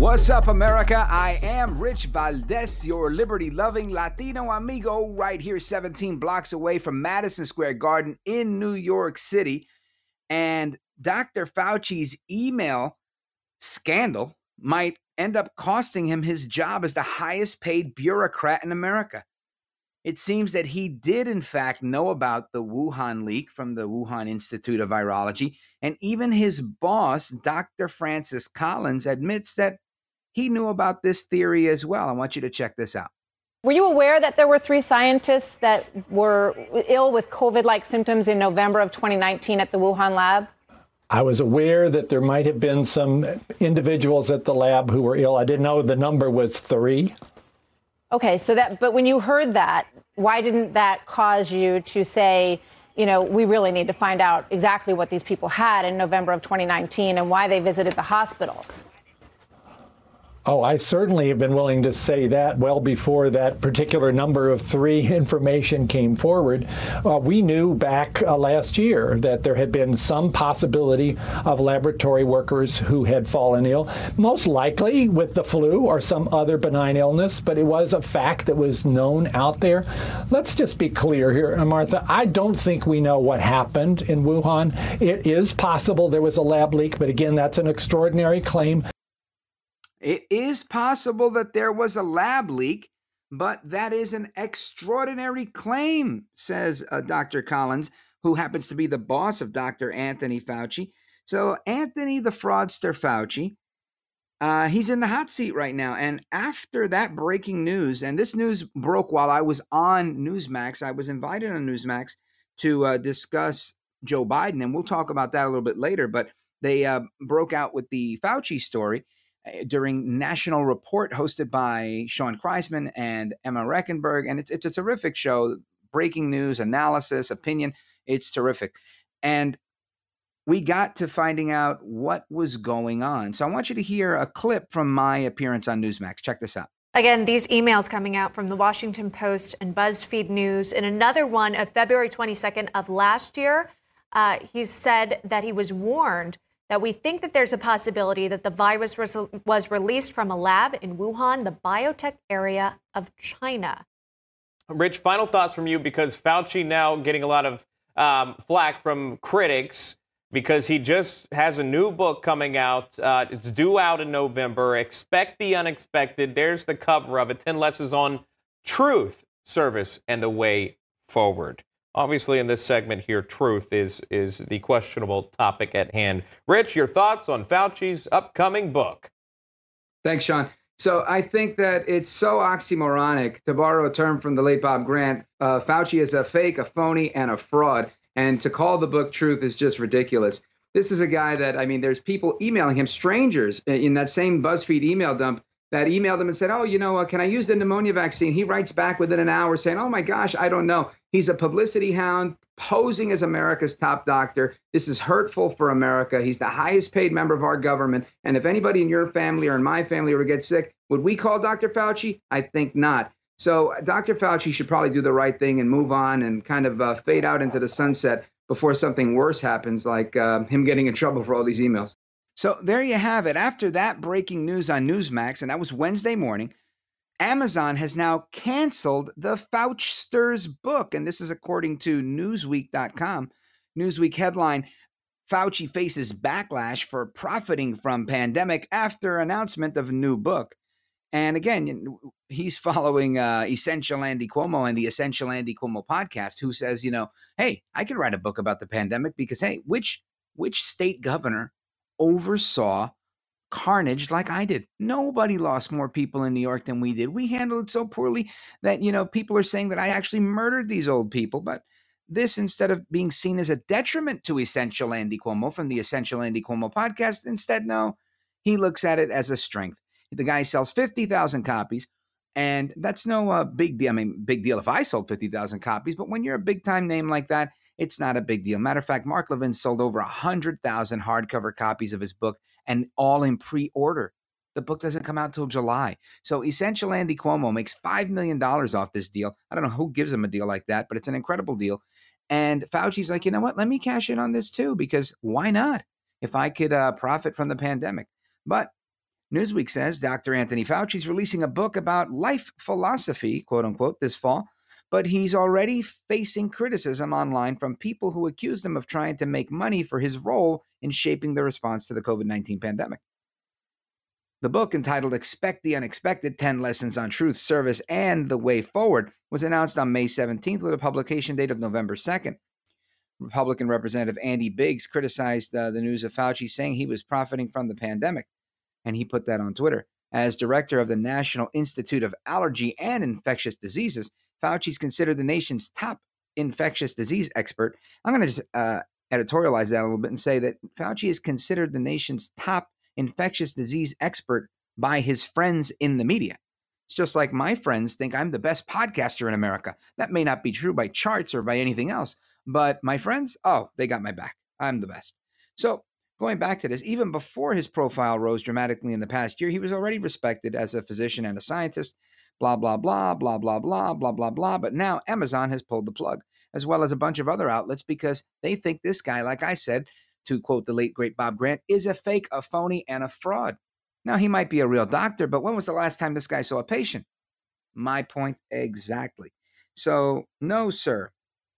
What's up, America? I am Rich Valdez, your liberty loving Latino amigo, right here, 17 blocks away from Madison Square Garden in New York City. And Dr. Fauci's email scandal might end up costing him his job as the highest paid bureaucrat in America. It seems that he did, in fact, know about the Wuhan leak from the Wuhan Institute of Virology. And even his boss, Dr. Francis Collins, admits that he knew about this theory as well. I want you to check this out. Were you aware that there were three scientists that were ill with COVID like symptoms in November of 2019 at the Wuhan lab? I was aware that there might have been some individuals at the lab who were ill. I didn't know the number was three. Okay, so that, but when you heard that, why didn't that cause you to say, you know, we really need to find out exactly what these people had in November of 2019 and why they visited the hospital? Oh, I certainly have been willing to say that well before that particular number of three information came forward. Uh, we knew back uh, last year that there had been some possibility of laboratory workers who had fallen ill, most likely with the flu or some other benign illness, but it was a fact that was known out there. Let's just be clear here, Martha. I don't think we know what happened in Wuhan. It is possible there was a lab leak, but again, that's an extraordinary claim. It is possible that there was a lab leak, but that is an extraordinary claim, says uh, Dr. Collins, who happens to be the boss of Dr. Anthony Fauci. So, Anthony the fraudster Fauci, uh, he's in the hot seat right now. And after that breaking news, and this news broke while I was on Newsmax, I was invited on Newsmax to uh, discuss Joe Biden, and we'll talk about that a little bit later. But they uh, broke out with the Fauci story. Eh, during National Report, hosted by Shaun Kraisman and Emma Rechenberg. And it's, it's a terrific show, breaking news, analysis, opinion. It's terrific. And we got to finding out what was going on. So I want you to hear a clip from my appearance on Newsmax. Check this out. Again, these emails coming out from the Washington Post and BuzzFeed News. And another one of February 22nd of last year, uh, he said that he was warned that we think that there's a possibility that the virus was, was released from a lab in Wuhan, the biotech area of China. Rich, final thoughts from you because Fauci now getting a lot of um, flack from critics because he just has a new book coming out. Uh, it's due out in November. Expect the unexpected. There's the cover of it 10 lessons on truth, service, and the way forward. Obviously, in this segment here, truth is is the questionable topic at hand. Rich, your thoughts on Fauci's upcoming book? Thanks, Sean. So I think that it's so oxymoronic to borrow a term from the late Bob Grant. Uh, Fauci is a fake, a phony, and a fraud. And to call the book truth is just ridiculous. This is a guy that I mean, there's people emailing him, strangers in that same BuzzFeed email dump that emailed him and said, "Oh, you know, uh, can I use the pneumonia vaccine?" He writes back within an hour saying, "Oh my gosh, I don't know." He's a publicity hound posing as America's top doctor. This is hurtful for America. He's the highest paid member of our government, and if anybody in your family or in my family were to get sick, would we call Dr. Fauci? I think not. So Dr. Fauci should probably do the right thing and move on and kind of uh, fade out into the sunset before something worse happens, like uh, him getting in trouble for all these emails. So there you have it. After that breaking news on Newsmax, and that was Wednesday morning, Amazon has now canceled the Fauchster's book. And this is according to Newsweek.com. Newsweek headline Fauci faces backlash for profiting from pandemic after announcement of new book. And again, he's following uh, Essential Andy Cuomo and the Essential Andy Cuomo podcast, who says, you know, hey, I could write a book about the pandemic because, hey, which which state governor oversaw carnage like I did? Nobody lost more people in New York than we did. We handled it so poorly that you know people are saying that I actually murdered these old people, but this instead of being seen as a detriment to Essential Andy Cuomo from the Essential Andy Cuomo podcast, instead, no, he looks at it as a strength. The guy sells 50,000 copies, and that's no uh, big deal. I mean, big deal if I sold 50,000 copies, but when you're a big time name like that, it's not a big deal. Matter of fact, Mark Levin sold over 100,000 hardcover copies of his book and all in pre order. The book doesn't come out till July. So Essential Andy Cuomo makes $5 million off this deal. I don't know who gives him a deal like that, but it's an incredible deal. And Fauci's like, you know what? Let me cash in on this too, because why not? If I could uh, profit from the pandemic. But Newsweek says Dr. Anthony Fauci is releasing a book about life philosophy, quote unquote, this fall, but he's already facing criticism online from people who accused him of trying to make money for his role in shaping the response to the COVID 19 pandemic. The book, entitled Expect the Unexpected 10 Lessons on Truth, Service, and the Way Forward, was announced on May 17th with a publication date of November 2nd. Republican Representative Andy Biggs criticized uh, the news of Fauci, saying he was profiting from the pandemic and he put that on Twitter. As director of the National Institute of Allergy and Infectious Diseases, Fauci is considered the nation's top infectious disease expert. I'm going to just uh, editorialize that a little bit and say that Fauci is considered the nation's top infectious disease expert by his friends in the media. It's just like my friends think I'm the best podcaster in America. That may not be true by charts or by anything else, but my friends, oh, they got my back. I'm the best. So Going back to this, even before his profile rose dramatically in the past year, he was already respected as a physician and a scientist, blah, blah, blah, blah, blah, blah, blah, blah, blah. But now Amazon has pulled the plug, as well as a bunch of other outlets, because they think this guy, like I said, to quote the late, great Bob Grant, is a fake, a phony, and a fraud. Now, he might be a real doctor, but when was the last time this guy saw a patient? My point exactly. So, no, sir,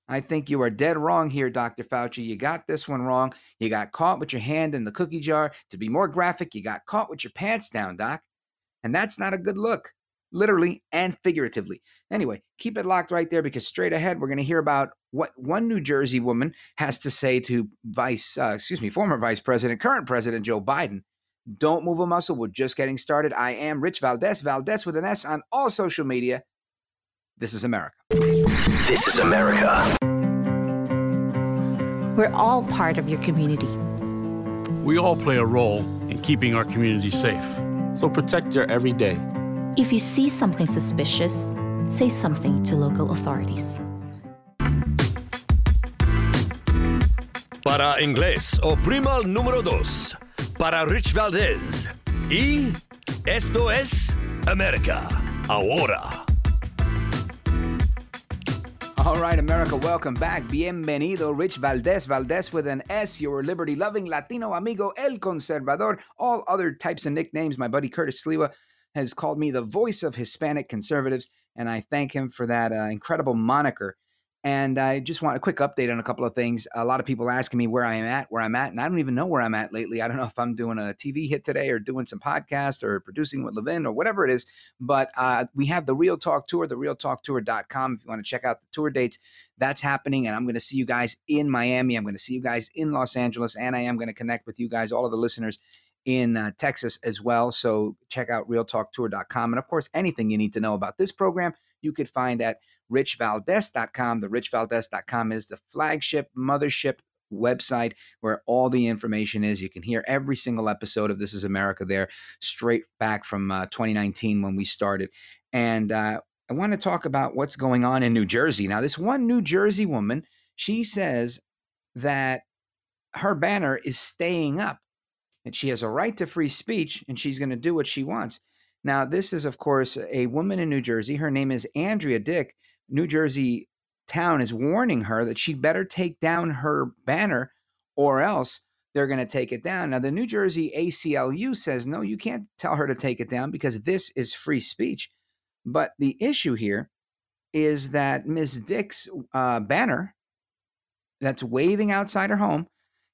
I think you are dead wrong here, Dr. Fauci. You got this one wrong. You got caught with your hand in the cookie jar. To be more graphic, you got caught with your pants down, Doc. And that's not a good look, literally and figuratively. Anyway, keep it locked right there because straight ahead, we're going to hear about what one New Jersey woman has to say to Vice, uh, excuse me, former Vice President, current President Joe Biden. Don't move a muscle. We're just getting started. I am Rich Valdez, Valdez with an S on all social media. This is America. This is America. We're all part of your community. We all play a role in keeping our community safe. So protect your everyday. If you see something suspicious, say something to local authorities. Para inglés, oprima el número dos. Para Rich Valdez. Y esto es América. Ahora. All right, America, welcome back. Bienvenido, Rich Valdez. Valdez with an S, your liberty loving Latino amigo, El Conservador. All other types of nicknames. My buddy Curtis Sliwa has called me the voice of Hispanic conservatives, and I thank him for that uh, incredible moniker. And I just want a quick update on a couple of things. A lot of people asking me where I am at, where I'm at, and I don't even know where I'm at lately. I don't know if I'm doing a TV hit today or doing some podcast or producing with Levin or whatever it is. But uh, we have the Real Talk Tour, the realtalktour.com. If you want to check out the tour dates, that's happening. And I'm going to see you guys in Miami. I'm going to see you guys in Los Angeles. And I am going to connect with you guys, all of the listeners in uh, Texas as well. So check out realtalktour.com. And of course, anything you need to know about this program, you could find at richvaldez.com. The richvaldez.com is the flagship mothership website where all the information is. You can hear every single episode of This Is America there, straight back from uh, 2019 when we started. And uh, I want to talk about what's going on in New Jersey. Now, this one New Jersey woman, she says that her banner is staying up and she has a right to free speech and she's going to do what she wants. Now, this is, of course, a woman in New Jersey. Her name is Andrea Dick. New Jersey town is warning her that she'd better take down her banner or else they're going to take it down. Now, the New Jersey ACLU says, no, you can't tell her to take it down because this is free speech. But the issue here is that Ms. Dick's uh, banner that's waving outside her home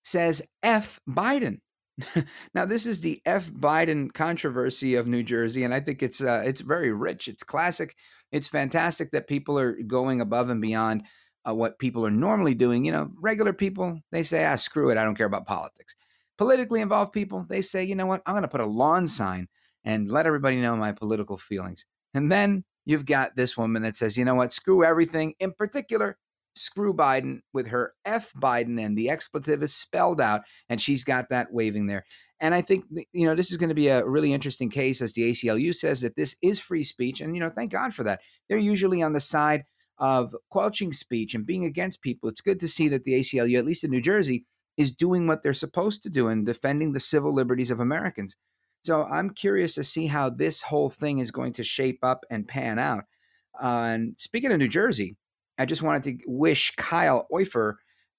says F Biden. now, this is the F. Biden controversy of New Jersey, and I think it's uh, it's very rich. It's classic. It's fantastic that people are going above and beyond uh, what people are normally doing. You know, regular people they say, "Ah, screw it, I don't care about politics." Politically involved people they say, "You know what? I'm going to put a lawn sign and let everybody know my political feelings." And then you've got this woman that says, "You know what? Screw everything." In particular, screw Biden with her F Biden and the expletive is spelled out, and she's got that waving there. And I think you know this is going to be a really interesting case, as the ACLU says that this is free speech, and you know thank God for that. They're usually on the side of quelching speech and being against people. It's good to see that the ACLU, at least in New Jersey, is doing what they're supposed to do and defending the civil liberties of Americans. So I'm curious to see how this whole thing is going to shape up and pan out. Uh, and speaking of New Jersey, I just wanted to wish Kyle Oifer,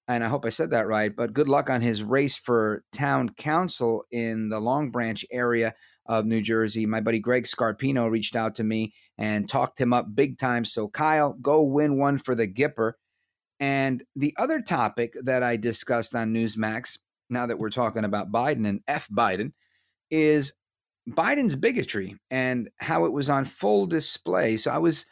and I hope I said that right, but good luck on his race for town council in the Long Branch area of New Jersey. My buddy Greg Scarpino reached out to me and talked him up big time. So, Kyle, go win one for the Gipper. And the other topic that I discussed on Newsmax, now that we're talking about Biden and F. Biden, is Biden's bigotry and how it was on full display. So, I was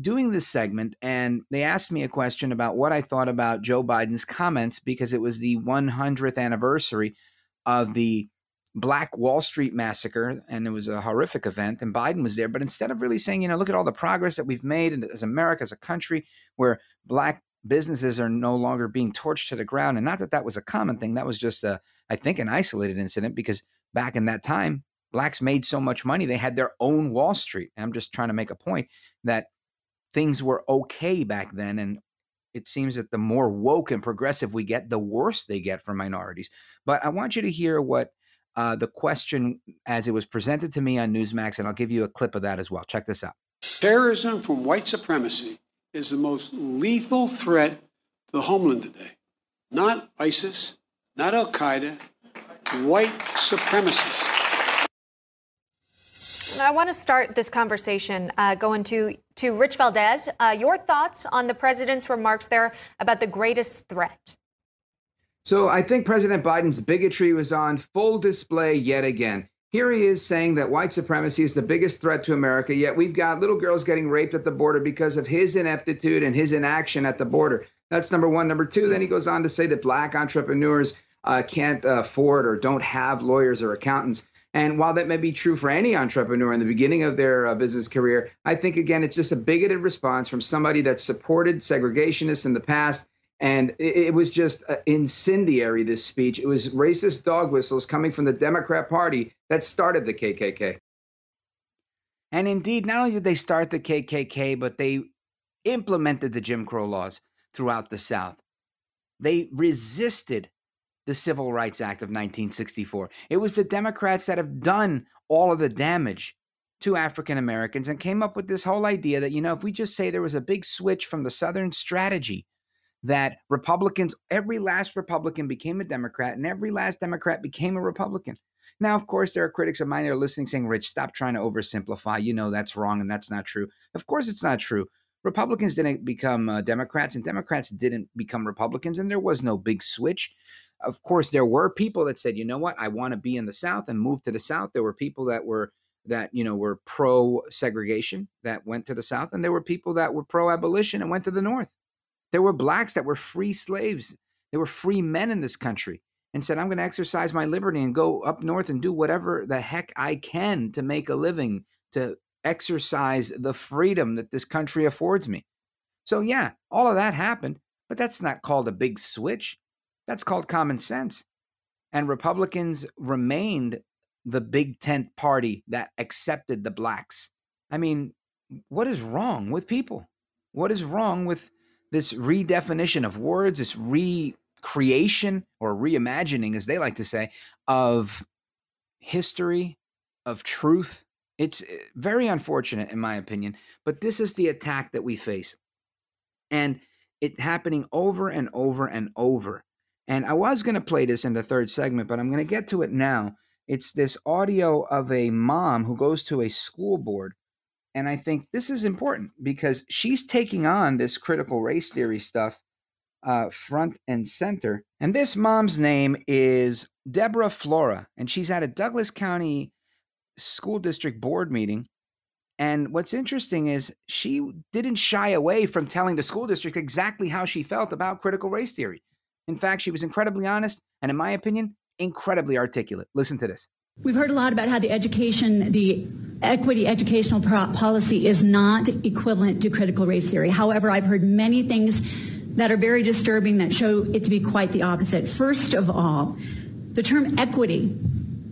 doing this segment and they asked me a question about what I thought about Joe Biden's comments because it was the 100th anniversary of the Black Wall Street massacre and it was a horrific event and Biden was there. But instead of really saying you know look at all the progress that we've made as America as a country where black businesses are no longer being torched to the ground and not that that was a common thing that was just a I think an isolated incident because back in that time blacks made so much money they had their own Wall Street. And I'm just trying to make a point that things were okay back then. And it seems that the more woke and progressive we get, the worse they get for minorities. But I want you to hear what uh, the question as it was presented to me on Newsmax, and I'll give you a clip of that as well. Check this out. Terrorism from white supremacy is the most lethal threat to the homeland today. Not ISIS, not Al Qaeda, white supremacists. I want to start this conversation uh, going to to Rich Valdez. Uh, your thoughts on the president's remarks there about the greatest threat? So I think President Biden's bigotry was on full display yet again. Here he is saying that white supremacy is the biggest threat to America, yet we've got little girls getting raped at the border because of his ineptitude and his inaction at the border. That's number one. Number two, then he goes on to say that black entrepreneurs uh, can't afford or don't have lawyers or accountants. And while that may be true for any entrepreneur in the beginning of their uh, business career, I think, again, it's just a bigoted response from somebody that supported segregationists in the past. And it, it was just uh, incendiary, this speech. It was racist dog whistles coming from the Democrat Party that started the KKK. And indeed, not only did they start the KKK, but they implemented the Jim Crow laws throughout the South. They resisted the Civil Rights Act of 1964. It was the Democrats that have done all of the damage to African Americans and came up with this whole idea that, you know, if we just say there was a big switch from the Southern strategy, that Republicans, every last Republican became a Democrat and every last Democrat became a Republican. Now, of course, there are critics of mine that are listening saying, Rich, stop trying to oversimplify. You know, that's wrong and that's not true. Of course, it's not true. Republicans didn't become uh, Democrats and Democrats didn't become Republicans, and there was no big switch. Of course, there were people that said, you know what, I want to be in the South and move to the South. There were people that were that you know were pro segregation that went to the South, and there were people that were pro abolition and went to the North. There were blacks that were free slaves. There were free men in this country and said, I'm going to exercise my liberty and go up north and do whatever the heck I can to make a living, to exercise the freedom that this country affords me. So, yeah, all of that happened, but that's not called a big switch. That's called common sense. And Republicans remained the big tent party that accepted the blacks. I mean, what is wrong with people? What is wrong with this redefinition of words, this recreation or reimagining, as they like to say, of history, of truth? It's eh, very unfortunate, in my opinion, but this is the attack that we face. And it happening over and over and over. And I was going to play this in the third segment, but I'm going to get to it now. It's this audio of a mom who goes to a school board. And I think this is important because she's taking on this critical race theory stuff uh, front and center. And this mom's name is Deborah Flora, and she's at a Douglas County School District Board meeting. And what's interesting is she didn't shy away from telling the school district exactly how she felt about critical race theory. In fact, she was incredibly honest and, in my opinion, incredibly articulate. Listen to this. We've heard a lot about how the education, the equity educational pro- policy is not equivalent to critical race theory. However, I've heard many things that are very disturbing that show it to be quite the opposite. First of all, the term equity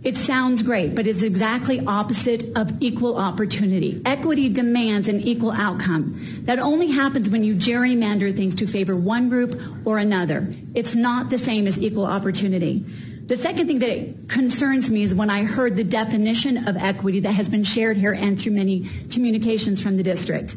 it sounds great, but it's exactly opposite of equal opportunity. Equity demands an equal outcome. That only happens when you gerrymander things to favor one group or another. It's not the same as equal opportunity. The second thing that concerns me is when I heard the definition of equity that has been shared here and through many communications from the district.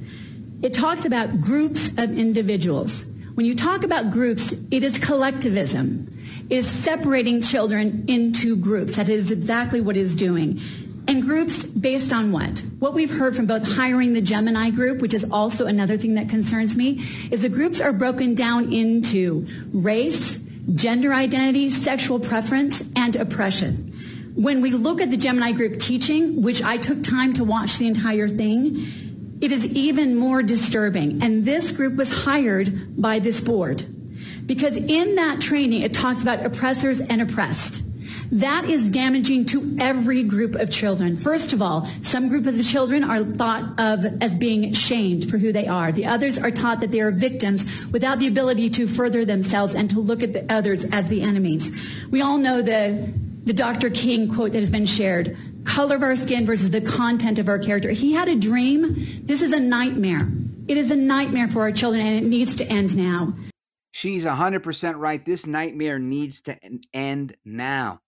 It talks about groups of individuals. When you talk about groups, it is collectivism. Is separating children into groups. That is exactly what it is doing. And groups based on what? What we've heard from both hiring the Gemini group, which is also another thing that concerns me, is the groups are broken down into race, gender identity, sexual preference, and oppression. When we look at the Gemini group teaching, which I took time to watch the entire thing, it is even more disturbing. And this group was hired by this board. Because in that training, it talks about oppressors and oppressed. That is damaging to every group of children. First of all, some groups of children are thought of as being shamed for who they are. The others are taught that they are victims without the ability to further themselves and to look at the others as the enemies. We all know the, the Dr. King quote that has been shared color of our skin versus the content of our character. He had a dream. This is a nightmare. It is a nightmare for our children, and it needs to end now. She's 100% right. This nightmare needs to end now.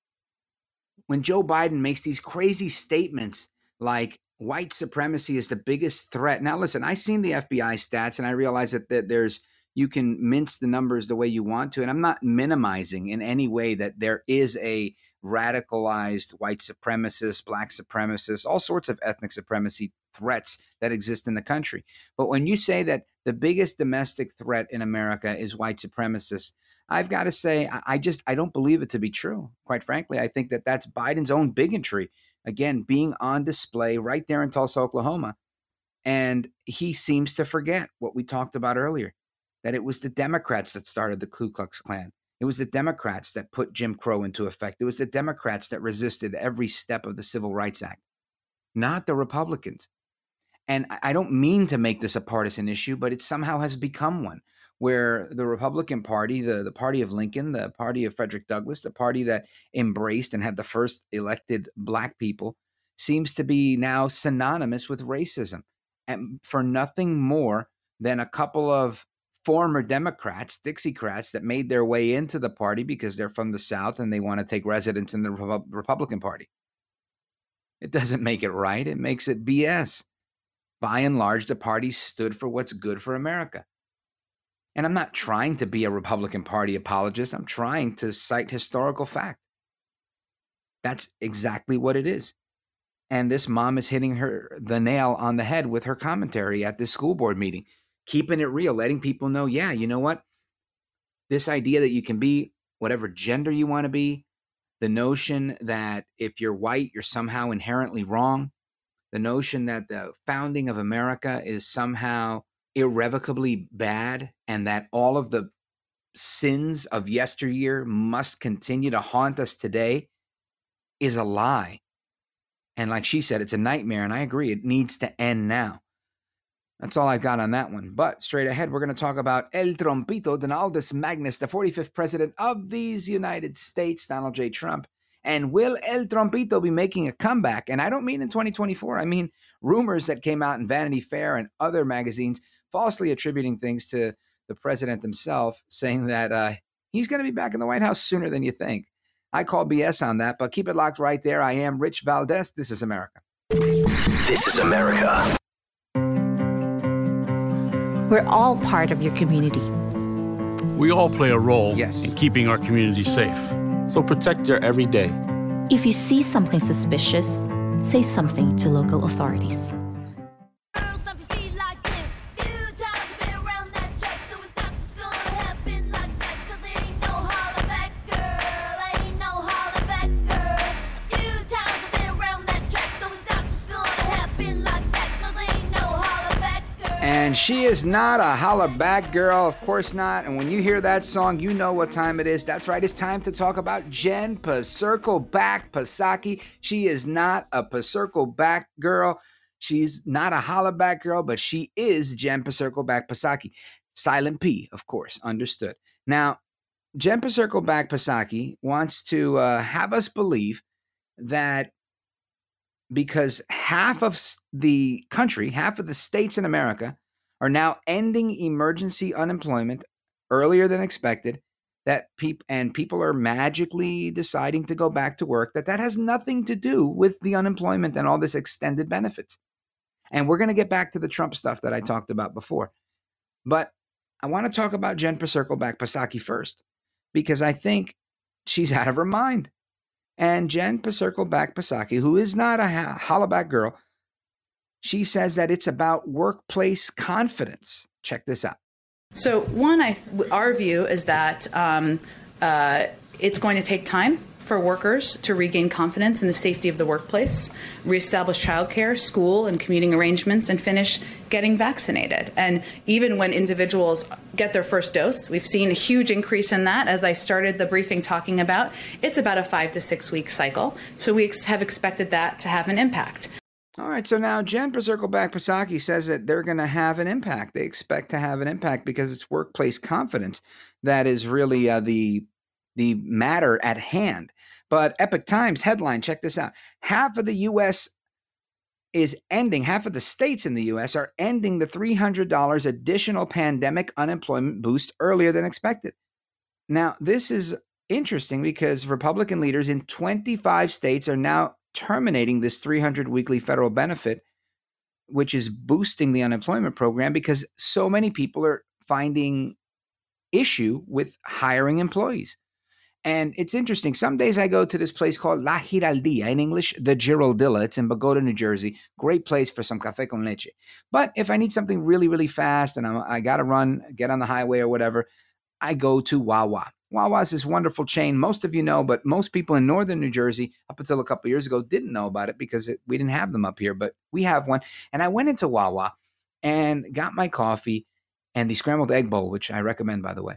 When Joe Biden makes these crazy statements like white supremacy is the biggest threat. Now, listen, I've seen the FBI stats and I realize that, there's you can mince the numbers the way you want to. And I'm not minimizing in any way that there is a radicalized white supremacist, black supremacist, all sorts of ethnic supremacy threats that exist in the country. But when you say that the biggest domestic threat in America is white supremacists, I've got to say, I just I don't believe it to be true. Quite frankly, I think that that's Biden's own bigotry again being on display right there in Tulsa, Oklahoma, and he seems to forget what we talked about earlier that it was the Democrats that started the Ku Klux Klan. It was the Democrats that put Jim Crow into effect. It was the Democrats that resisted every step of the Civil Rights Act, not the Republicans. And I don't mean to make this a partisan issue, but it somehow has become one where the Republican Party, the, the party of Lincoln, the party of Frederick Douglass, the party that embraced and had the first elected black people, seems to be now synonymous with racism. And for nothing more than a couple of former Democrats, Dixiecrats, that made their way into the party because they're from the South and they want to take residence in the Republican Party. It doesn't make it right, it makes it BS. By and large, the party stood for what's good for America. And I'm not trying to be a Republican Party apologist, I'm trying to cite historical fact. That's exactly what it is. And this mom is hitting her the nail on the head with her commentary at this school board meeting keeping it real, letting people know, yeah, you know what? This idea that you can be whatever gender you want to be, the notion that if you're white, you're somehow inherently wrong, the notion that the founding of America is somehow irrevocably bad and that all of the sins of yesteryear must continue to haunt us today is a lie. And like she said, it's a nightmare. And I agree, it needs to end now. That's all I've got on that one. But straight ahead, we're going to talk about El Trompito, Donaldus Magnus, the 45th president of these United States, Donald J. Trump. And will El Trompito be making a comeback? And I don't mean in 2024. I mean rumors that came out in Vanity Fair and other magazines falsely attributing things to the president himself, saying that uh, he's going to be back in the White House sooner than you think. I call BS on that, but keep it locked right there. I am Rich Valdez. This is America. This is America. We're all part of your community. We all play a role yes. in keeping our community safe. So protect your everyday. If you see something suspicious, say something to local authorities. And she is not a holla back girl, of course not. And when you hear that song, you know what time it is. That's right, it's time to talk about Jen Circle Back Psaki. She is not a Circle Back girl. She's not a holla back girl, but she is Jen Circle Back Psaki. Silent P, of course, understood. Now, Jen Circle Back Psaki wants to uh, have us believe that because half of the country, half of the states in America are now ending emergency unemployment earlier than expected that people and people are magically deciding to go back to work that that has nothing to do with the unemployment and all this extended benefits. And we're going to get back to the Trump stuff that I talked about before. But I want to talk about Jen Circleback Psaki first because I think she's out of her mind. And Jen Circleback Pasaki, who is not a hollaback girl, she says that it's about workplace confidence. Check this out. So, one, I, our view is that um, uh, it's going to take time for workers to regain confidence in the safety of the workplace, reestablish childcare, school, and commuting arrangements, and finish getting vaccinated. And even when individuals get their first dose, we've seen a huge increase in that. As I started the briefing talking about, it's about a five to six week cycle. So we have expected that to have an impact. All right, so now Jen Circleback Pasaki says that they're going to have an impact. They expect to have an impact because it's workplace confidence that is really uh, the the matter at hand. But Epoch Times headline check this out. Half of the US is ending, half of the states in the US are ending the $300 additional pandemic unemployment boost earlier than expected. Now, this is interesting because Republican leaders in 25 states are now terminating this 300 weekly federal benefit, which is boosting the unemployment program because so many people are finding issue with hiring employees. And it's interesting. Some days I go to this place called La Giraldia, in English, the Giraldilla. It's in Bogota, New Jersey. Great place for some cafe con leche. But if I need something really, really fast and I'm, I got to run, get on the highway or whatever, I go to Wawa. Wawa is this wonderful chain. Most of you know, but most people in northern New Jersey, up until a couple years ago, didn't know about it because it, we didn't have them up here. But we have one. And I went into Wawa and got my coffee and the scrambled egg bowl, which I recommend, by the way.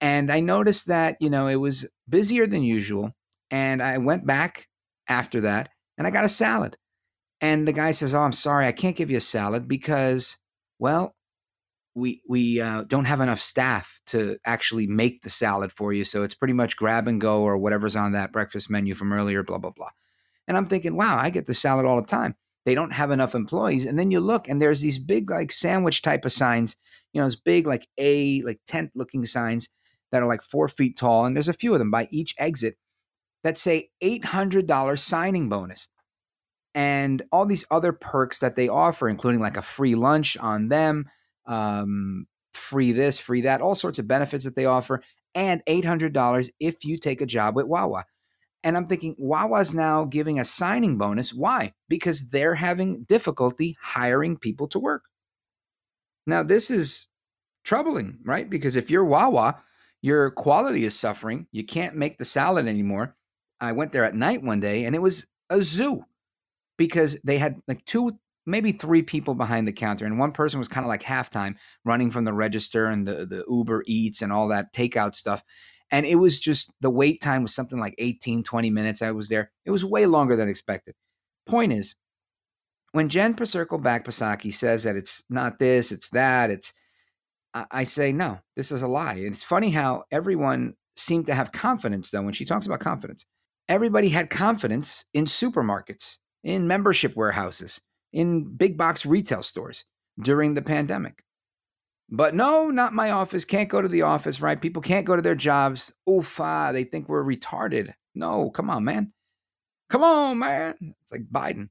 And I noticed that, you know, it was busier than usual. And I went back after that and I got a salad. And the guy says, Oh, I'm sorry, I can't give you a salad because, well, we we uh, don't have enough staff to actually make the salad for you. So it's pretty much grab and go or whatever's on that breakfast menu from earlier, blah, blah, blah. And I'm thinking, wow, I get the salad all the time. They don't have enough employees. And then you look and there's these big like sandwich type of signs, you know, it's big like A, like tent looking signs that are like four feet tall, and there's a few of them by each exit that say $800 signing bonus and all these other perks that they offer, including like a free lunch on them, um, free this, free that, all sorts of benefits that they offer, and $800 if you take a job with Wawa. And I'm thinking, Wawa's now giving a signing bonus. Why? Because they're having difficulty hiring people to work. Now, this is troubling, right? Because if you're Wawa, your quality is suffering. You can't make the salad anymore. I went there at night one day and it was a zoo because they had like two, maybe three people behind the counter. And one person was kind of like halftime running from the register and the, the Uber Eats and all that takeout stuff. And it was just the wait time was something like 18, 20 minutes. I was there. It was way longer than expected. Point is, when Jen Circleback Psaki says that it's not this, it's that, it's I say, no, this is a lie. And it's funny how everyone seemed to have confidence, though, when she talks about confidence. Everybody had confidence in supermarkets, in membership warehouses, in big box retail stores during the pandemic. But no, not my office. Can't go to the office, right? People can't go to their jobs. Oof, ah, they think we're retarded. No, come on, man. Come on, man. It's like Biden.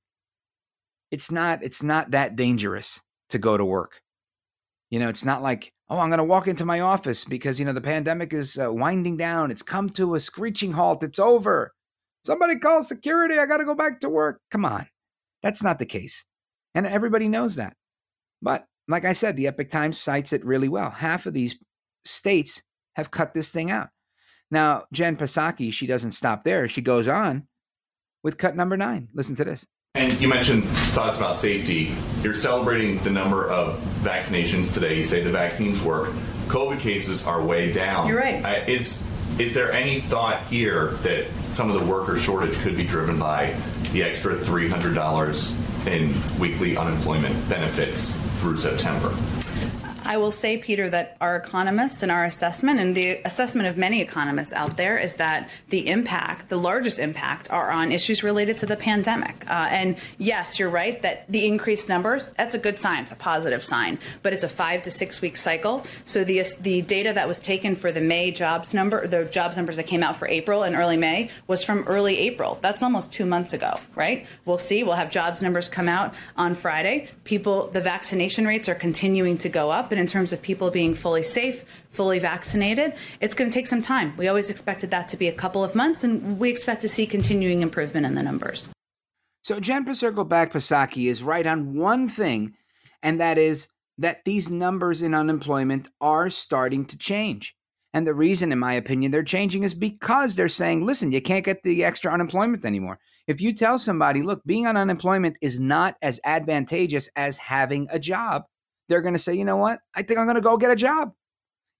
It's not, it's not that dangerous to go to work You know, it's not like, oh, I'm going to walk into my office because, you know, the pandemic is uh, winding down. It's come to a screeching halt. It's over. Somebody call security. I got to go back to work. Come on. That's not the case. And everybody knows that. But like I said, the Epoch Times cites it really well. Half of these states have cut this thing out. Now, Jen Psaki, she doesn't stop there. She goes on with cut number nine. Listen to this. And you mentioned thoughts about safety. You're celebrating the number of vaccinations today. You say the vaccines work. COVID cases are way down. You're right. Uh, is is there any thought here that some of the worker shortage could be driven by the extra $300 in weekly unemployment benefits through September? I will say, Peter, that our economists and our assessment, and the assessment of many economists out there, is that the impact, the largest impact, are on issues related to the pandemic. Uh, and yes, you're right that the increased numbers, that's a good sign, it's a positive sign, but it's a five to six week cycle. So the, the data that was taken for the May jobs number, the jobs numbers that came out for April and early May, was from early April. That's almost two months ago, right? We'll see. We'll have jobs numbers come out on Friday. People, the vaccination rates are continuing to go up. And in terms of people being fully safe, fully vaccinated, it's going to take some time. We always expected that to be a couple of months, and we expect to see continuing improvement in the numbers. So Jen Circleback Psaki is right on one thing, and that is that these numbers in unemployment are starting to change. And the reason, in my opinion, they're changing is because they're saying, listen, you can't get the extra unemployment anymore. If you tell somebody, look, being on unemployment is not as advantageous as having a job, they're going to say, you know what? I think I'm going to go get a job.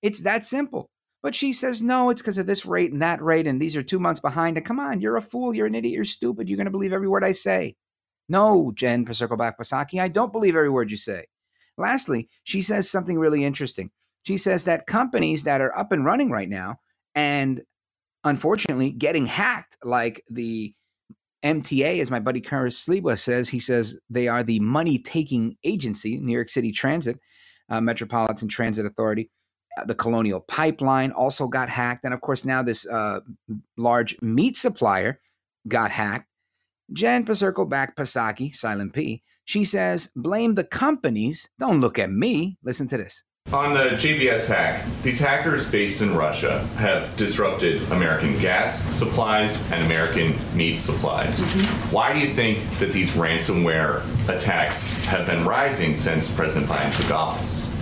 It's that simple. But she says, no, it's because of this rate and that rate, and these are two months behind. And come on, you're a fool. You're an idiot. You're stupid. You're going to believe every word I say. No, Jen Circleback Psaki, I don't believe every word you say. Lastly, she says something really interesting. She says that companies that are up and running right now and unfortunately getting hacked, like the MTA, as my buddy Curtis Sliwa says, he says they are the money taking agency, New York City Transit, uh, Metropolitan Transit Authority. Uh, the Colonial Pipeline also got hacked. And of course, now this uh, large meat supplier got hacked. Jen Circleback Pasaki, Silent P, she says, blame the companies. Don't look at me. Listen to this. On the JBS hack, these hackers based in Russia have disrupted American gas supplies and American meat supplies. Mm-hmm. Why do you think that these ransomware attacks have been rising since President Biden took office?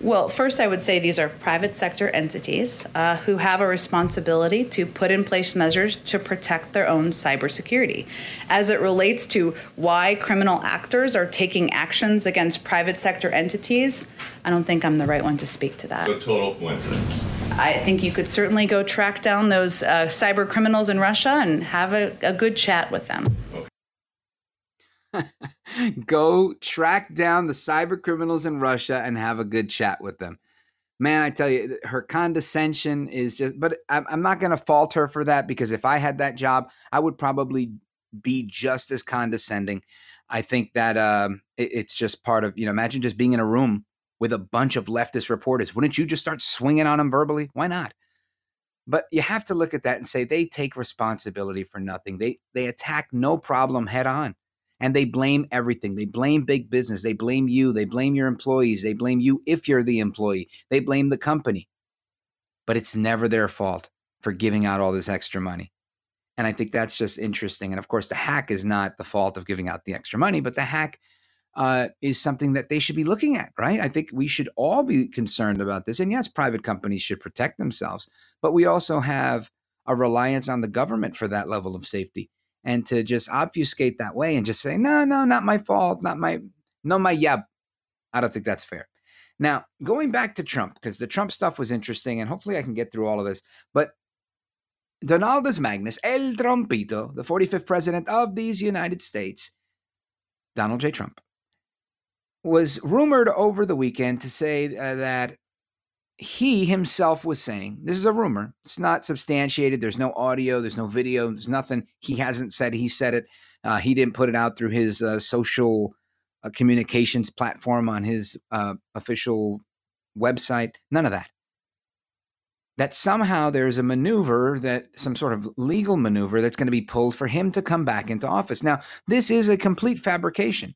Well, first, I would say these are private sector entities uh, who have a responsibility to put in place measures to protect their own cybersecurity. As it relates to why criminal actors are taking actions against private sector entities, I don't think I'm the right one to speak to that. So, total coincidence. I think you could certainly go track down those uh, cyber criminals in Russia and have a, a good chat with them. Okay. Go track down the cyber criminals in Russia and have a good chat with them. Man, I tell you, her condescension is just, but I'm not going to fault her for that because if I had that job, I would probably be just as condescending. I think that um, it, it's just part of, you know, imagine just being in a room with a bunch of leftist reporters. Wouldn't you just start swinging on them verbally? Why not? But you have to look at that and say they take responsibility for nothing. They they attack no problem head on and they blame everything. They blame big business. They blame you. They blame your employees. They blame you if you're the employee. They blame the company. But it's never their fault for giving out all this extra money. And I think that's just interesting. And of course, the hack is not the fault of giving out the extra money, but the hack uh, is something that they should be looking at, right? I think we should all be concerned about this. And yes, private companies should protect themselves, but we also have a reliance on the government for that level of safety and to just obfuscate that way and just say, no, no, not my fault, not my, no, my, yeah, I don't think that's fair. Now, going back to Trump, because the Trump stuff was interesting, and hopefully I can get through all of this, but Donaldus Magnus, El Trompito, the 45th president of these United States, Donald J. Trump, was rumored over the weekend to say uh, that he himself was saying this is a rumor. It's not substantiated. There's no audio. There's no video. There's nothing. He hasn't said he said it. Uh, he didn't put it out through his uh, social uh, communications platform on his uh, official website. None of that. That somehow there's a maneuver that some sort of legal maneuver that's going to be pulled for him to come back into office. Now this is a complete fabrication.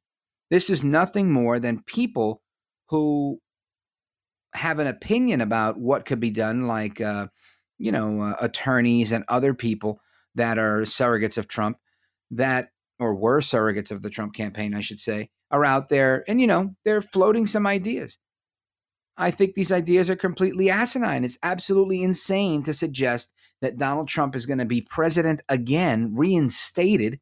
This is nothing more than people who have an opinion about what could be done, like uh, you know uh, attorneys and other people that are surrogates of Trump, that or were surrogates of the Trump campaign, I should say, are out there, and you know they're floating some ideas. I think these ideas are completely asinine. It's absolutely insane to suggest that Donald Trump is going to be president again, reinstated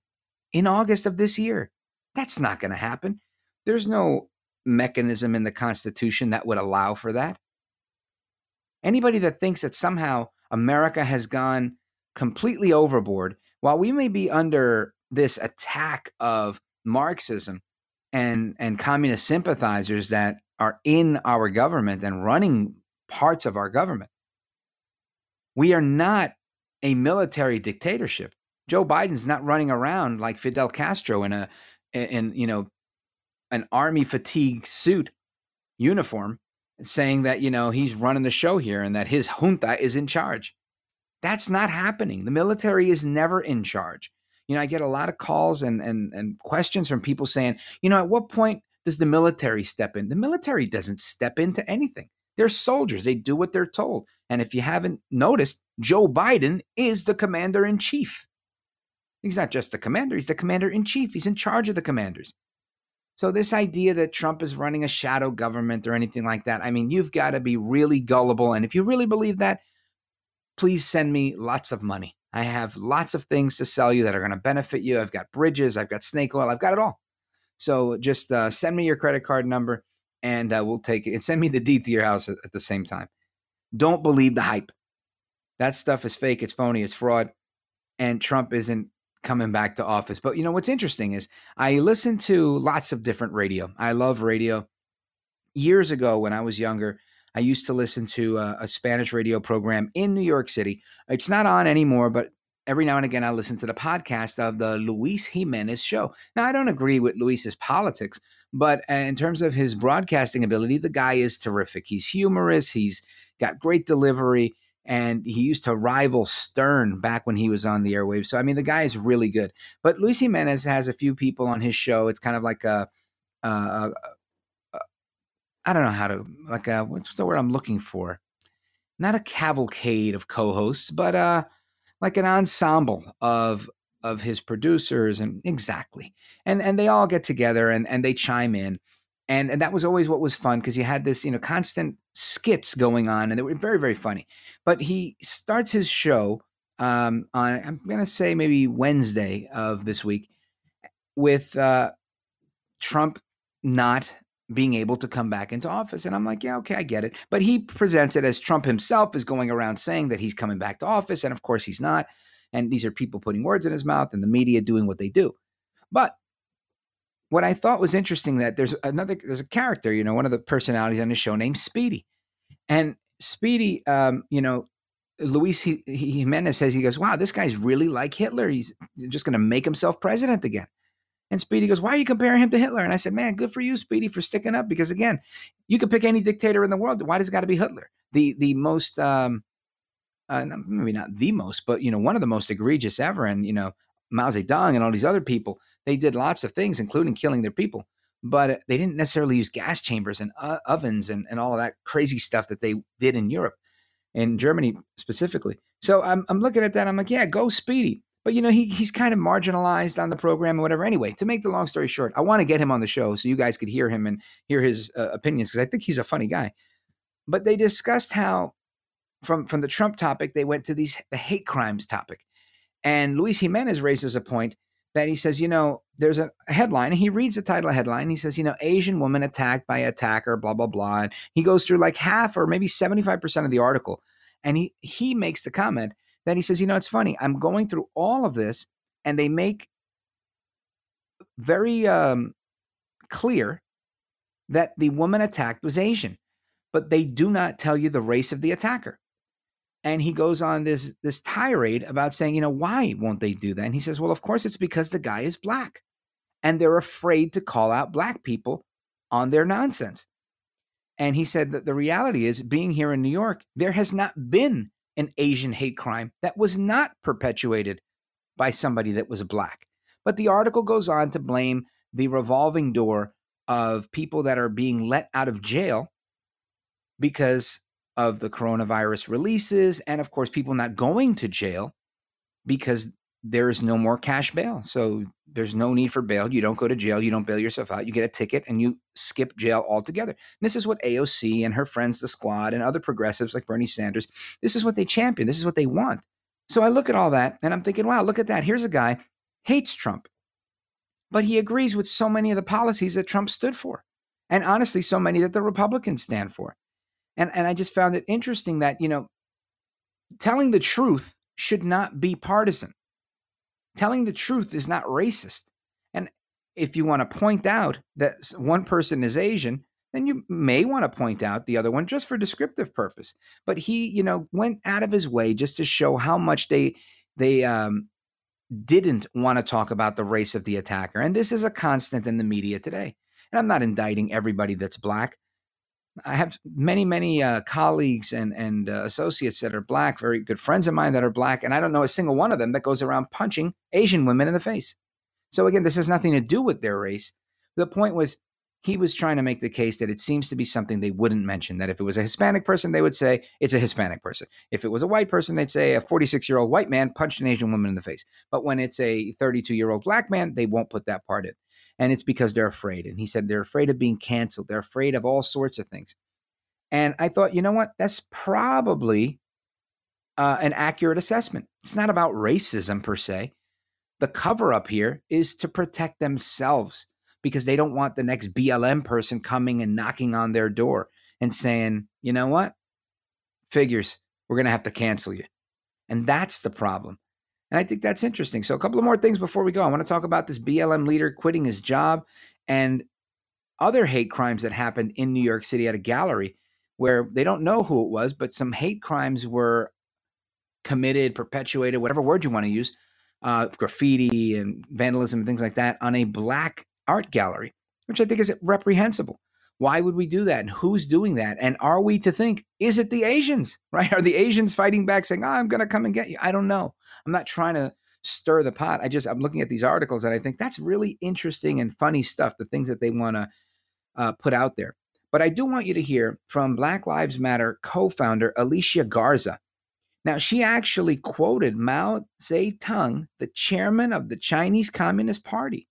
in August of this year. That's not going to happen. There's no mechanism in the Constitution that would allow for that. Anybody that thinks that somehow America has gone completely overboard, while we may be under this attack of Marxism and, and communist sympathizers that are in our government and running parts of our government, we are not a military dictatorship. Joe Biden's not running around like Fidel Castro in a in you know an army fatigue suit uniform saying that you know he's running the show here and that his junta is in charge. That's not happening. The military is never in charge. You know, I get a lot of calls and and and questions from people saying, you know, at what point does the military step in? The military doesn't step into anything. They're soldiers. They do what they're told. And if you haven't noticed, Joe Biden is the commander in chief. He's not just the commander, he's the commander in chief. He's in charge of the commanders. So, this idea that Trump is running a shadow government or anything like that, I mean, you've got to be really gullible. And if you really believe that, please send me lots of money. I have lots of things to sell you that are going to benefit you. I've got bridges, I've got snake oil, I've got it all. So, just uh, send me your credit card number and uh, we'll take it and send me the deed to your house at, at the same time. Don't believe the hype. That stuff is fake, it's phony, it's fraud. And Trump isn't coming back to office. But you know what's interesting is I listen to lots of different radio. I love radio. Years ago, when I was younger, I used to listen to a, a, Spanish radio program in New York City. It's not on anymore, but every now and again I listen to the podcast of the Luis Jimenez show. Now, I don't agree with Luis's politics, but uh, in terms of his broadcasting ability, the guy is terrific. He's humorous, he's got great delivery and he used to rival Stern back when he was on the airwaves. So I mean, the guy is really good. But Luis Jimenez has a few people on his show. It's kind of like a, I don't know how to like a what's the word I'm looking for? Not a cavalcade of co-hosts, but uh, like an ensemble of of his producers and exactly, and and they all get together and and they chime in and and that was always what was fun because he had this you know constant skits going on and they were very very funny. But he starts his show um, on i'm to say maybe wednesday of this week with uh, trump not being able to come back into office. And i'm like yeah okay i get it. But he presents it as trump himself is going around saying that he's coming back to office and of course he's not. And these are people putting words in his mouth and the media doing what they do. But what I thought was interesting that there's another there's a character, you know, one of the personalities on the show named Speedy, and Speedy, um, you know, Luis Jimenez says he goes, "Wow, this guy's really like Hitler. He's just going to make himself president again." And Speedy goes, "Why are you comparing him to Hitler?" And I said, "Man, good for you, Speedy, for sticking up. Because again, you could pick any dictator in the world. Why does it got to be Hitler? The the most, um, uh, maybe not the most, but you know, one of the most egregious ever. And you know, Mao Zedong and all these other people, they did lots of things, including killing their people. But they didn't necessarily use gas chambers and uh, ovens and, and all of that crazy stuff that they did in Europe, in Germany specifically. So I'm, I'm looking at that. I'm like, yeah, go Speedy. But you know, he he's kind of marginalized on the program or whatever. Anyway, to make the long story short, I want to get him on the show so you guys could hear him and hear his uh, opinions because I think he's a funny guy. But they discussed how from from the Trump topic they went to these the hate crimes topic, and Luis Jimenez raises a point that he says, you know, there's a headline, he reads the title headline. He says, you know, Asian woman attacked by attacker, blah, blah, blah. And he goes through like half or maybe 75% of the article. And he he makes the comment that he says, you know, it's funny. I'm going through all of this, and they make very um, clear that the woman attacked was Asian, but they do not tell you the race of the attacker and he goes on this this tirade about saying, you know, why won't they do that? And he says, well, of course it's because the guy is black, and they're afraid to call out black people on their nonsense. And he said that the reality is, being here in New York, there has not been an Asian hate crime that was not perpetuated by somebody that was black. But the article goes on to blame the revolving door of people that are being let out of jail because of the coronavirus releases and of course people not going to jail because there is no more cash bail. So there's no need for bail. You don't go to jail. You don't bail yourself out. You get a ticket and you skip jail altogether. And this is what AOC and her friends, the squad, and other progressives like Bernie Sanders, this is what they champion. This is what they want. So I look at all that and I'm thinking, wow, look at that. Here's a guy hates Trump, but he agrees with so many of the policies that Trump stood for. And honestly, so many that the Republicans stand for. And, and I just found it interesting that, you know, telling the truth should not be partisan telling the truth is not racist. And if you want to point out that one person is Asian, then you may want to point out the other one just for descriptive purpose. But he, you know, went out of his way just to show how much they they um, didn't want to talk about the race of the attacker. And this is a constant in the media today. And I'm not indicting everybody that's black. I have many, many uh, colleagues and and uh, associates that are black, very good friends of mine that are black, and I don't know a single one of them that goes around punching Asian women in the face. So again, this has nothing to do with their race. The point was he was trying to make the case that it seems to be something they wouldn't mention. That if it was a Hispanic person, they would say it's a Hispanic person. If it was a white person, they'd say a 46 year old white man punched an Asian woman in the face. But when it's a 32 year old black man, they won't put that part in and it's because they're afraid. And he said they're afraid of being canceled. They're afraid of all sorts of things. And I thought, you know what? That's probably uh, an accurate assessment. It's not about racism per se. The cover up here is to protect themselves because they don't want the next BLM person coming and knocking on their door and saying, you know what? Figures, we're going to have to cancel you. And that's the problem. And I think that's interesting. So, a couple of more things before we go. I want to talk about this BLM leader quitting his job and other hate crimes that happened in New York City at a gallery where they don't know who it was, but some hate crimes were committed, perpetuated, whatever word you want to use, uh, graffiti and vandalism and things like that on a black art gallery, which I think is reprehensible. Why would we do that? And who's doing that? And are we to think, is it the Asians, right? Are the Asians fighting back saying, oh, I'm going to come and get you? I don't know. I'm not trying to stir the pot. I just, I'm looking at these articles and I think that's really interesting and funny stuff, the things that they want to uh, put out there. But I do want you to hear from Black Lives Matter co founder Alicia Garza. Now, she actually quoted Mao Zedong, the chairman of the Chinese Communist Party,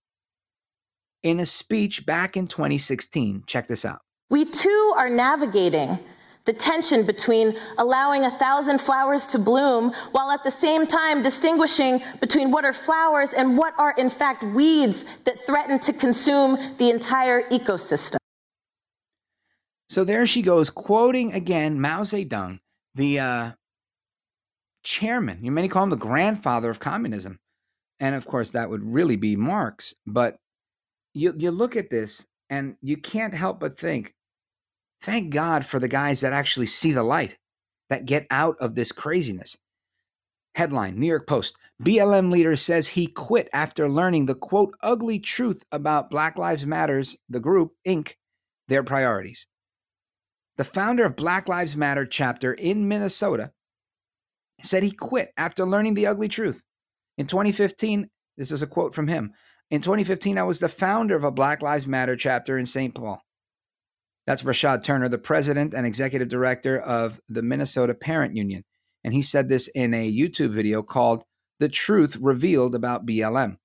in a speech back in 2016. Check this out. We too are navigating the tension between allowing a thousand flowers to bloom while at the same time distinguishing between what are flowers and what are in fact weeds that threaten to consume the entire ecosystem. So there she goes, quoting again Mao Zedong, the uh, chairman. You many call him the grandfather of communism, and of course that would really be Marx. But you you look at this, and you can't help but think, thank God for the guys that actually see the light, that get out of this craziness. Headline New York Post BLM leader says he quit after learning the quote ugly truth about Black Lives Matters, the group, Inc., their priorities. The founder of Black Lives Matter chapter in Minnesota said he quit after learning the ugly truth. In 2015, this is a quote from him. In 2015, I was the founder of a Black Lives Matter chapter in St. Paul. That's Rashad Turner, the president and executive director of the Minnesota Parent Union. And he said this in a YouTube video called The Truth Revealed About BLM.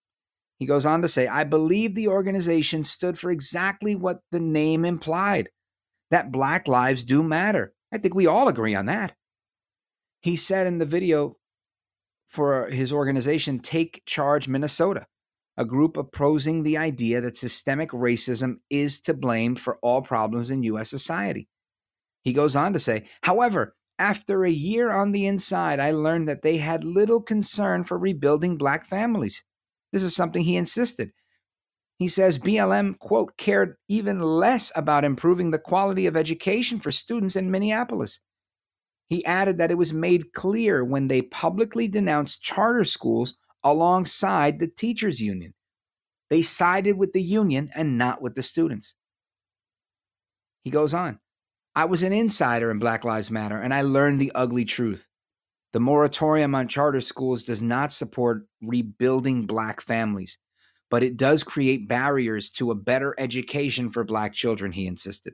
He goes on to say, I believe the organization stood for exactly what the name implied that black lives do matter. I think we all agree on that. He said in the video for his organization, Take Charge Minnesota, a group opposing the idea that systemic racism is to blame for all problems in U.S. society. He goes on to say, however, after a year on the inside, I learned that they had little concern for rebuilding black families. This is something he insisted. He says BLM, quote, cared even less about improving the quality of education for students in Minneapolis. He added that it was made clear when they publicly denounced charter schools alongside the teachers' union. They sided with the union and not with the students. He goes on I was an insider in Black Lives Matter and I learned the ugly truth. The moratorium on charter schools does not support rebuilding black families but it does create barriers to a better education for black children, he insisted.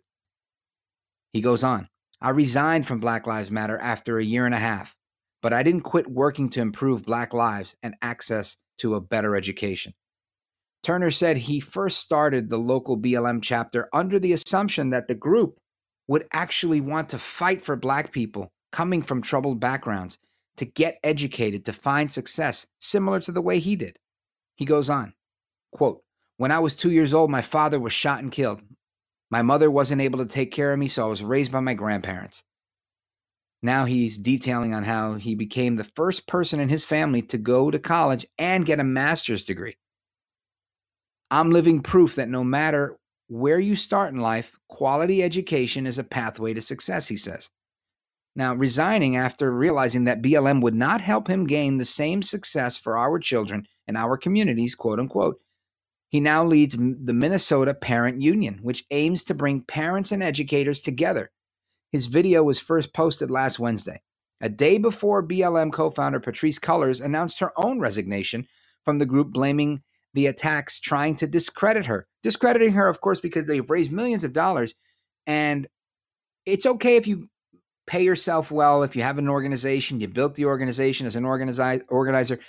He goes on I resigned from Black Lives Matter after a year and a half, but I didn't quit working to improve Black lives and access to a better education. Turner said he first started the local BLM chapter under the assumption that the group would actually want to fight for Black people coming from troubled backgrounds to get educated, to find success, similar to the way he did. He goes on, quote, When I was two years old, my father was shot and killed. My mother wasn't able to take care of me, so I was raised by my grandparents. Now he's detailing on how he became the first person in his family to go to college and get a master's degree. I'm living proof that no matter where you start in life, quality education is a pathway to success, he says. Now, resigning after realizing that BLM would not help him gain the same success for our children and our communities, quote unquote, he now leads the Minnesota Parent Union, which aims to bring parents and educators together. His video was first posted last Wednesday, a day before BLM co founder Patrisse Cullors announced her own resignation from the group, blaming the attacks trying to discredit her. Discrediting her, of course, because they've raised millions of dollars. And it's okay if you pay yourself well, if you have an organization, you built the organization as an organizi- organizer.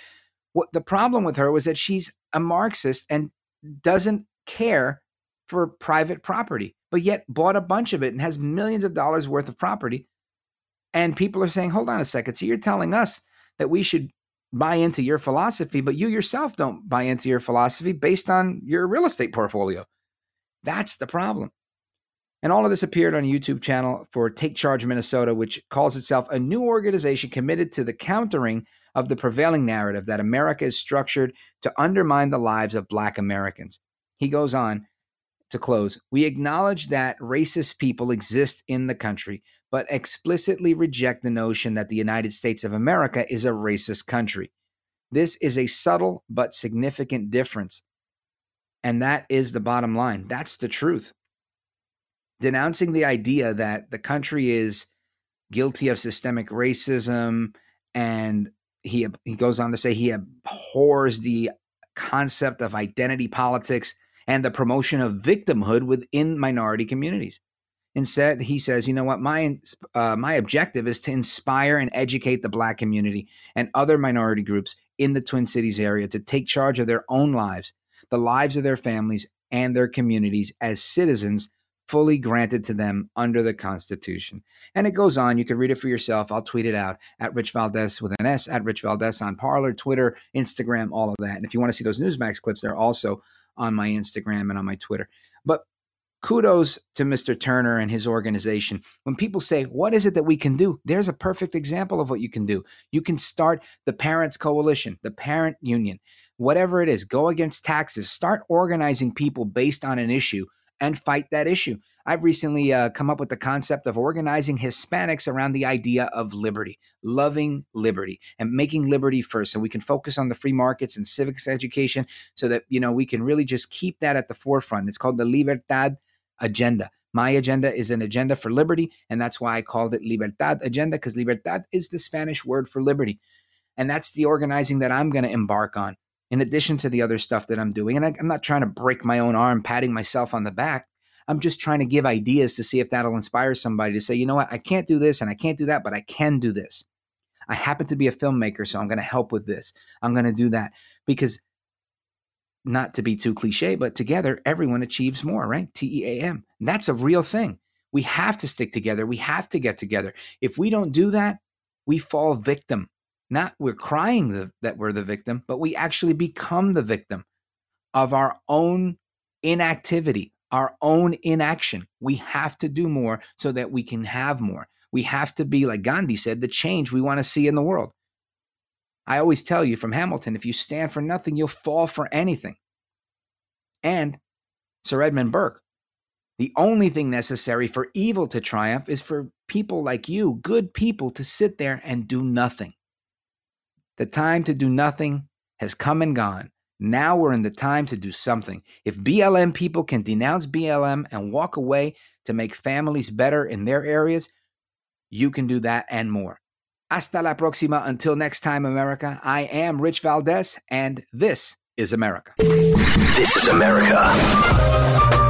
What the problem with her was that she's a Marxist and doesn't care for private property, but yet bought a bunch of it and has millions of dollars worth of property. And people are saying, hold on a second. So you're telling us that we should buy into your philosophy, but you yourself don't buy into your philosophy based on your real estate portfolio. That's the problem. And all of this appeared on a YouTube channel for Take Charge Minnesota, which calls itself a new organization committed to the countering of the prevailing narrative that America is structured to undermine the lives of Black Americans. He goes on to close We acknowledge that racist people exist in the country, but explicitly reject the notion that the United States of America is a racist country. This is a subtle but significant difference. And that is the bottom line. That's the truth. Denouncing the idea that the country is guilty of systemic racism and he he goes on to say he abhors the concept of identity politics and the promotion of victimhood within minority communities. Instead, he says, "You know what? My uh, my objective is to inspire and educate the Black community and other minority groups in the Twin Cities area to take charge of their own lives, the lives of their families, and their communities as citizens fully granted to them under the Constitution. And it goes on. You can read it for yourself. I'll tweet it out at Rich Valdez with an S, at Rich Valdez on Parler, Twitter, Instagram, all of that. And if you want to see those Newsmax clips, they're also on my Instagram and on my Twitter. But kudos to Mr. Turner and his organization. When people say, What is it that we can do? There's a perfect example of what you can do. You can start the Parents Coalition, the Parent Union, whatever it is, go against taxes, start organizing people based on an issue and fight that issue. I've recently uh, come up with the concept of organizing Hispanics around the idea of liberty, loving liberty, and making liberty first, so we can focus on the free markets and civics education, so that you know we can really just keep that at the forefront. It's called the Libertad Agenda. My agenda is an agenda for liberty, and that's why I called it Libertad Agenda, because Libertad is the Spanish word for liberty, and that's the organizing that I'm going to embark on in addition to the other stuff that I'm doing. And I, am not trying to break my own arm, patting myself on the back. I'm just trying to give ideas to see if that'll inspire somebody to say, you know what, I can't do this and I can't do that, but I can do this. I happen to be a filmmaker, so I'm going to help with this. I'm going to do that because, not to be too cliche, but together everyone achieves more, right? T E A M. That's a real thing. We have to stick together. We have to get together. If we don't do that, we fall victim not we're crying the, that we're the victim, but we actually become the victim of our own inactivity, our own inaction. We have to do more so that we can have more. We have to be, like Gandhi said, the change we want to see in the world. I always tell you from Hamilton if you stand for nothing, you'll fall for anything. And Sir Edmund Burke, the only thing necessary for evil to triumph is for people like you, good people, to sit there and do nothing. The time to do nothing has come and gone. Now we're in the time to do something. If BLM people can denounce BLM and walk away to make families better in their areas, you can do that and more. Hasta la próxima. Until next time, America. I am Rich Valdez, and this is America. This is America.